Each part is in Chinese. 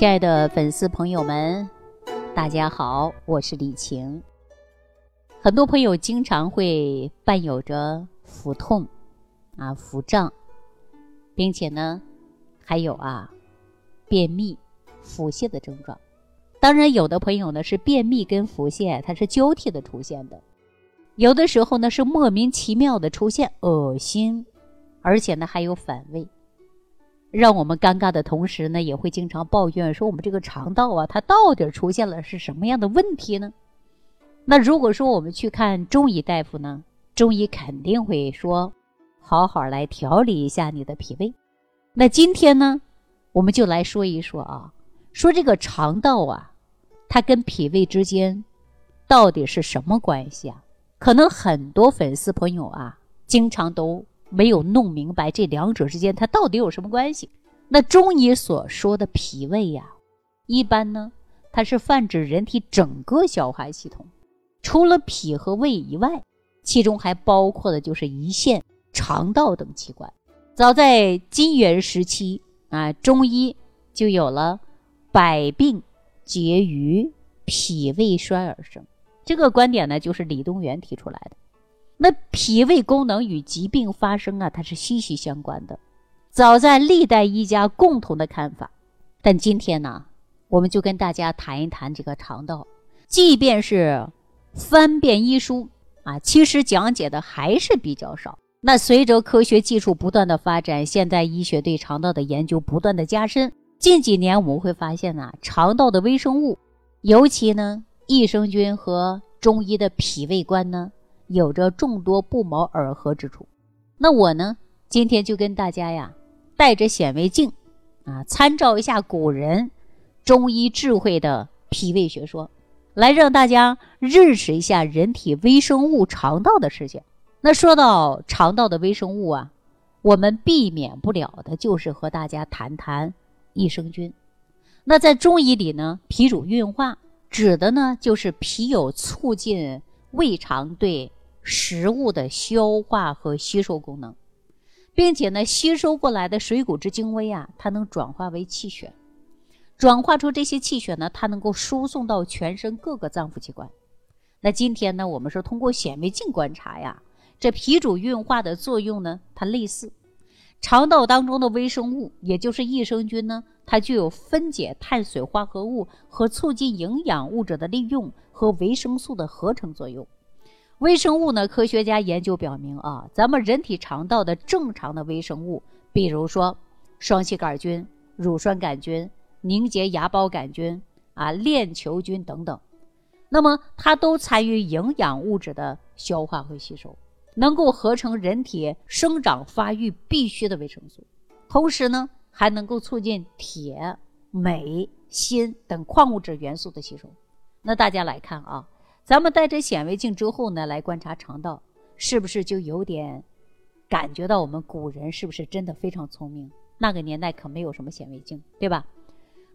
亲爱的粉丝朋友们，大家好，我是李晴。很多朋友经常会伴有着腹痛、啊腹胀，并且呢，还有啊便秘、腹泻的症状。当然，有的朋友呢是便秘跟腹泻它是交替的出现的，有的时候呢是莫名其妙的出现恶心，而且呢还有反胃。让我们尴尬的同时呢，也会经常抱怨说我们这个肠道啊，它到底出现了是什么样的问题呢？那如果说我们去看中医大夫呢，中医肯定会说，好好来调理一下你的脾胃。那今天呢，我们就来说一说啊，说这个肠道啊，它跟脾胃之间到底是什么关系啊？可能很多粉丝朋友啊，经常都。没有弄明白这两者之间它到底有什么关系？那中医所说的脾胃呀，一般呢，它是泛指人体整个消化系统，除了脾和胃以外，其中还包括的就是胰腺、肠道等器官。早在金元时期啊，中医就有了“百病结于脾胃衰而生”这个观点呢，就是李东垣提出来的。那脾胃功能与疾病发生啊，它是息息相关的。早在历代医家共同的看法，但今天呢，我们就跟大家谈一谈这个肠道。即便是翻遍医书啊，其实讲解的还是比较少。那随着科学技术不断的发展，现代医学对肠道的研究不断的加深。近几年我们会发现呢，肠道的微生物，尤其呢，益生菌和中医的脾胃观呢。有着众多不谋而合之处，那我呢，今天就跟大家呀，带着显微镜，啊，参照一下古人中医智慧的脾胃学说，来让大家认识一下人体微生物肠道的世界。那说到肠道的微生物啊，我们避免不了的就是和大家谈谈益生菌。那在中医里呢，脾主运化，指的呢就是脾有促进胃肠对。食物的消化和吸收功能，并且呢，吸收过来的水谷之精微啊，它能转化为气血，转化出这些气血呢，它能够输送到全身各个脏腑器官。那今天呢，我们是通过显微镜观察呀，这脾主运化的作用呢，它类似肠道当中的微生物，也就是益生菌呢，它具有分解碳水化合物和促进营养物质的利用和维生素的合成作用。微生物呢？科学家研究表明啊，咱们人体肠道的正常的微生物，比如说双歧杆菌、乳酸杆菌、凝结芽孢杆菌啊、链球菌等等，那么它都参与营养物质的消化和吸收，能够合成人体生长发育必需的维生素，同时呢，还能够促进铁、镁、锌等矿物质元素的吸收。那大家来看啊。咱们带着显微镜之后呢，来观察肠道，是不是就有点感觉到我们古人是不是真的非常聪明？那个年代可没有什么显微镜，对吧？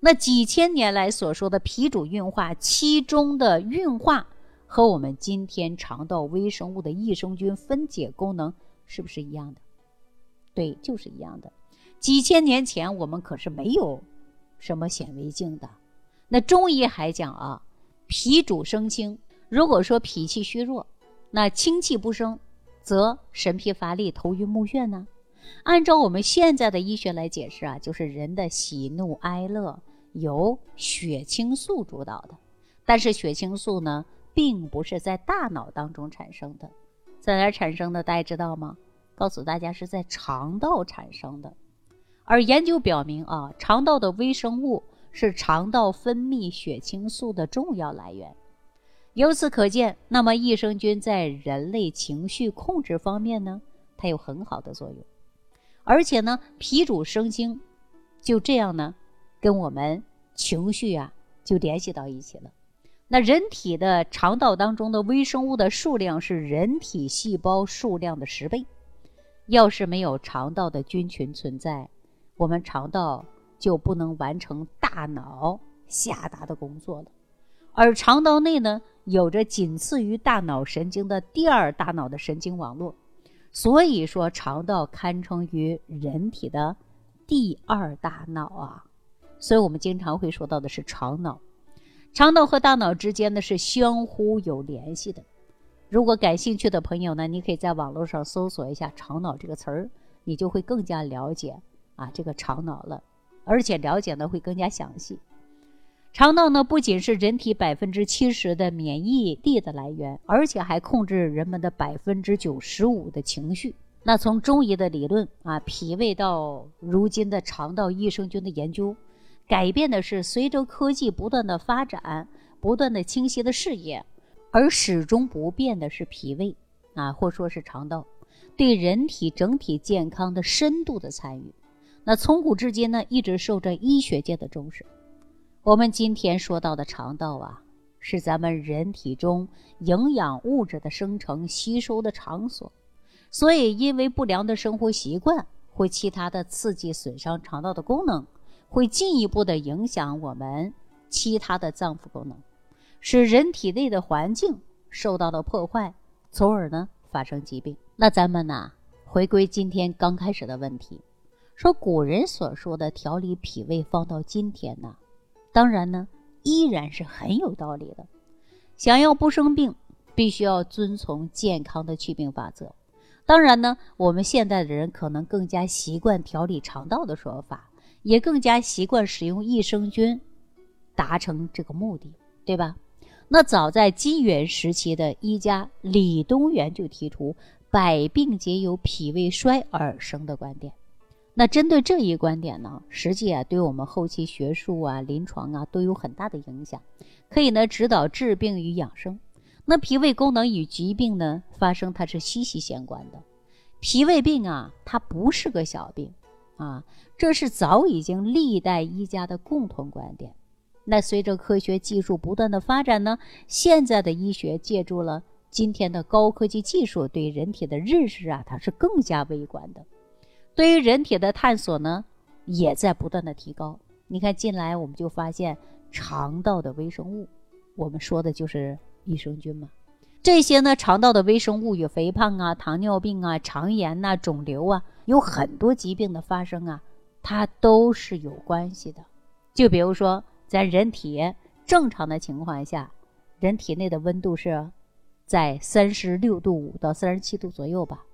那几千年来所说的脾主运化，其中的运化和我们今天肠道微生物的益生菌分解功能是不是一样的？对，就是一样的。几千年前我们可是没有什么显微镜的。那中医还讲啊，脾主生清。如果说脾气虚弱，那清气不生，则神疲乏力、头晕目眩呢？按照我们现在的医学来解释啊，就是人的喜怒哀乐由血清素主导的。但是血清素呢，并不是在大脑当中产生的，在哪产生的？大家知道吗？告诉大家是在肠道产生的。而研究表明啊，肠道的微生物是肠道分泌血清素的重要来源。由此可见，那么益生菌在人类情绪控制方面呢，它有很好的作用。而且呢，脾主生清，就这样呢，跟我们情绪啊就联系到一起了。那人体的肠道当中的微生物的数量是人体细胞数量的十倍。要是没有肠道的菌群存在，我们肠道就不能完成大脑下达的工作了。而肠道内呢？有着仅次于大脑神经的第二大脑的神经网络，所以说肠道堪称于人体的第二大脑啊。所以我们经常会说到的是肠脑。肠道和大脑之间呢是相互有联系的。如果感兴趣的朋友呢，你可以在网络上搜索一下“肠脑”这个词儿，你就会更加了解啊这个肠脑了，而且了解的会更加详细。肠道呢不仅是人体百分之七十的免疫力的来源，而且还控制人们的百分之九十五的情绪。那从中医的理论啊，脾胃到如今的肠道益生菌的研究。改变的是随着科技不断的发展，不断的清晰的视野，而始终不变的是脾胃啊，或说是肠道对人体整体健康的深度的参与。那从古至今呢，一直受着医学界的重视。我们今天说到的肠道啊，是咱们人体中营养物质的生成吸收的场所，所以因为不良的生活习惯或其他的刺激损伤肠道的功能。会进一步的影响我们其他的脏腑功能，使人体内的环境受到了破坏，从而呢发生疾病。那咱们呢回归今天刚开始的问题，说古人所说的调理脾胃，放到今天呢，当然呢依然是很有道理的。想要不生病，必须要遵从健康的祛病法则。当然呢，我们现代的人可能更加习惯调理肠道的说法。也更加习惯使用益生菌，达成这个目的，对吧？那早在金元时期的医家李东垣就提出“百病皆由脾胃衰而生”的观点。那针对这一观点呢，实际啊，对我们后期学术啊、临床啊都有很大的影响，可以呢指导治病与养生。那脾胃功能与疾病呢发生，它是息息相关的。脾胃病啊，它不是个小病。啊，这是早已经历代医家的共同观点。那随着科学技术不断的发展呢，现在的医学借助了今天的高科技技术，对人体的认识啊，它是更加微观的。对于人体的探索呢，也在不断的提高。你看，近来我们就发现肠道的微生物，我们说的就是益生菌嘛。这些呢，肠道的微生物与肥胖啊、糖尿病啊、肠炎呐、肿瘤啊，有很多疾病的发生啊，它都是有关系的。就比如说，咱人体正常的情况下，人体内的温度是在三十六度五到三十七度左右吧，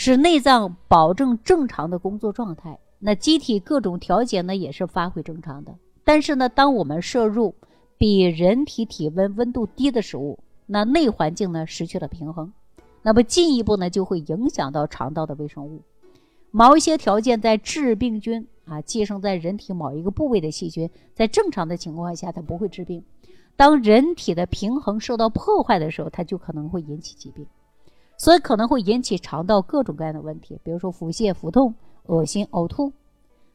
使内脏保证正常的工作状态。那机体各种调节呢，也是发挥正常的。但是呢，当我们摄入比人体体温温度低的食物，那内环境呢失去了平衡，那么进一步呢就会影响到肠道的微生物。某一些条件在致病菌啊寄生在人体某一个部位的细菌，在正常的情况下它不会致病。当人体的平衡受到破坏的时候，它就可能会引起疾病，所以可能会引起肠道各种各样的问题，比如说腹泻、腹痛、恶心、呕吐。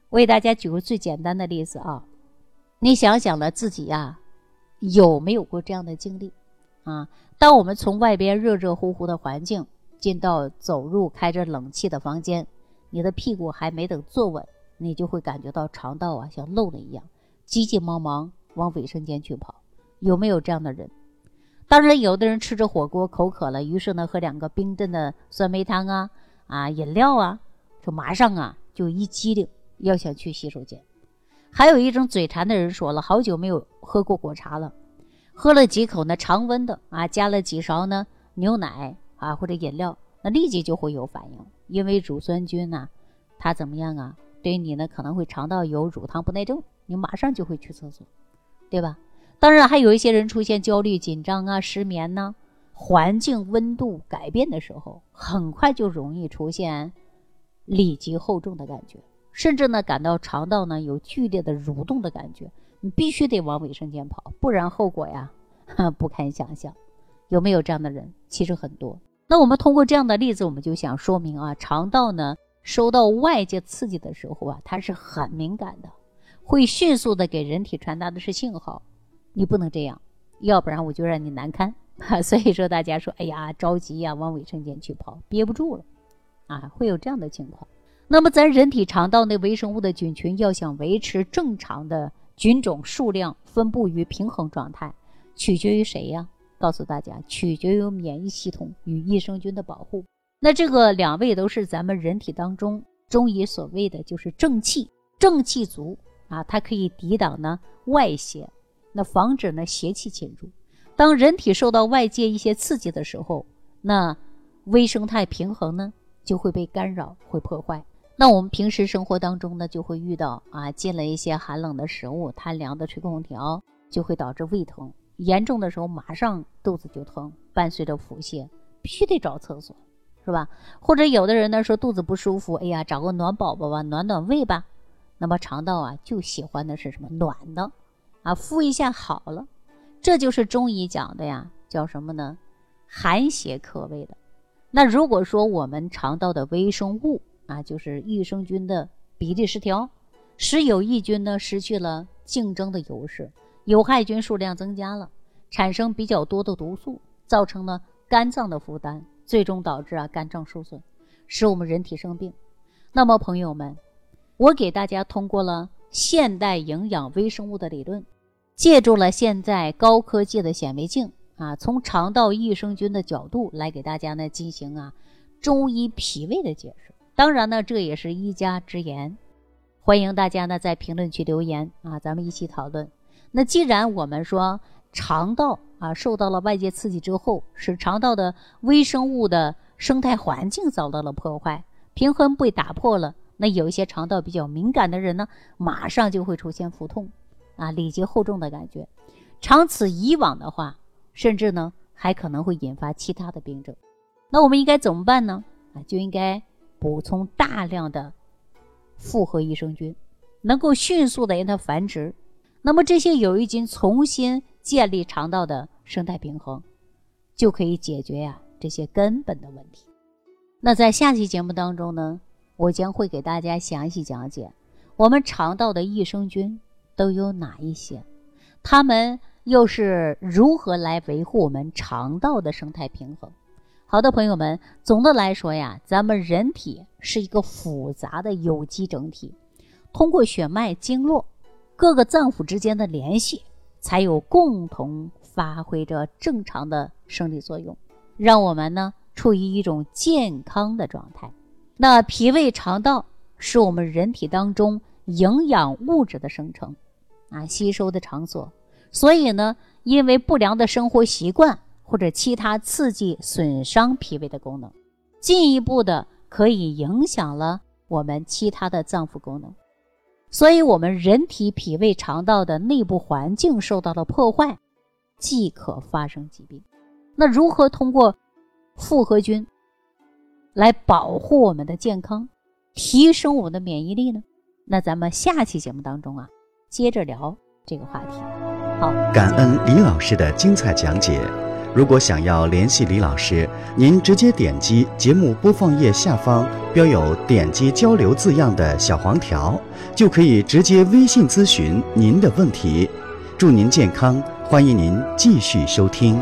我给大家举个最简单的例子啊，你想想了自己呀，有没有过这样的经历？啊，当我们从外边热热乎乎的环境进到走入开着冷气的房间，你的屁股还没等坐稳，你就会感觉到肠道啊像漏了一样，急急忙忙往卫生间去跑。有没有这样的人？当然，有的人吃着火锅口渴了，于是呢喝两个冰镇的酸梅汤啊啊饮料啊，就马上啊就一激灵要想去洗手间。还有一种嘴馋的人说了，好久没有喝过果茶了。喝了几口呢，常温的啊，加了几勺呢牛奶啊或者饮料，那立即就会有反应，因为乳酸菌呢，它怎么样啊？对你呢可能会肠道有乳糖不耐症，你马上就会去厕所，对吧？当然还有一些人出现焦虑、紧张啊、失眠呢，环境温度改变的时候，很快就容易出现里急后重的感觉，甚至呢感到肠道呢有剧烈的蠕动的感觉。你必须得往卫生间跑，不然后果呀，不堪想象。有没有这样的人？其实很多。那我们通过这样的例子，我们就想说明啊，肠道呢，受到外界刺激的时候啊，它是很敏感的，会迅速的给人体传达的是信号。你不能这样，要不然我就让你难堪。所以说，大家说，哎呀，着急呀，往卫生间去跑，憋不住了，啊，会有这样的情况。那么，咱人体肠道内微生物的菌群要想维持正常的。菌种数量分布于平衡状态，取决于谁呀？告诉大家，取决于免疫系统与益生菌的保护。那这个两位都是咱们人体当中中医所谓的就是正气，正气足啊，它可以抵挡呢外邪，那防止呢邪气侵入。当人体受到外界一些刺激的时候，那微生态平衡呢就会被干扰，会破坏。那我们平时生活当中呢，就会遇到啊，进了一些寒冷的食物，贪凉的吹空调，就会导致胃疼。严重的时候，马上肚子就疼，伴随着腹泻，必须得找厕所，是吧？或者有的人呢说肚子不舒服，哎呀，找个暖宝宝吧，暖暖胃吧。那么肠道啊，就喜欢的是什么暖的，啊，敷一下好了。这就是中医讲的呀，叫什么呢？寒邪克胃的。那如果说我们肠道的微生物啊，就是益生菌的比例失调，使有益菌呢失去了竞争的优势。有害菌数量增加了，产生比较多的毒素，造成了肝脏的负担，最终导致啊肝脏受损，使我们人体生病。那么朋友们，我给大家通过了现代营养微生物的理论，借助了现在高科技的显微镜啊，从肠道益生菌的角度来给大家呢进行啊中医脾胃的解释。当然呢，这也是一家之言，欢迎大家呢在评论区留言啊，咱们一起讨论。那既然我们说肠道啊受到了外界刺激之后，使肠道的微生物的生态环境遭到了破坏，平衡被打破了，那有一些肠道比较敏感的人呢，马上就会出现腹痛，啊，里急后重的感觉。长此以往的话，甚至呢还可能会引发其他的病症。那我们应该怎么办呢？啊，就应该补充大量的复合益生菌，能够迅速的让它繁殖。那么这些有益菌重新建立肠道的生态平衡，就可以解决呀这些根本的问题。那在下期节目当中呢，我将会给大家详细讲解我们肠道的益生菌都有哪一些，它们又是如何来维护我们肠道的生态平衡。好的，朋友们，总的来说呀，咱们人体是一个复杂的有机整体，通过血脉经络。各个脏腑之间的联系，才有共同发挥着正常的生理作用，让我们呢处于一种健康的状态。那脾胃肠道是我们人体当中营养物质的生成啊吸收的场所，所以呢，因为不良的生活习惯或者其他刺激损伤脾胃的功能，进一步的可以影响了我们其他的脏腑功能。所以，我们人体脾胃肠道的内部环境受到了破坏，即可发生疾病。那如何通过复合菌来保护我们的健康，提升我们的免疫力呢？那咱们下期节目当中啊，接着聊这个话题。好，感恩李老师的精彩讲解。如果想要联系李老师，您直接点击节目播放页下方标有“点击交流”字样的小黄条，就可以直接微信咨询您的问题。祝您健康，欢迎您继续收听。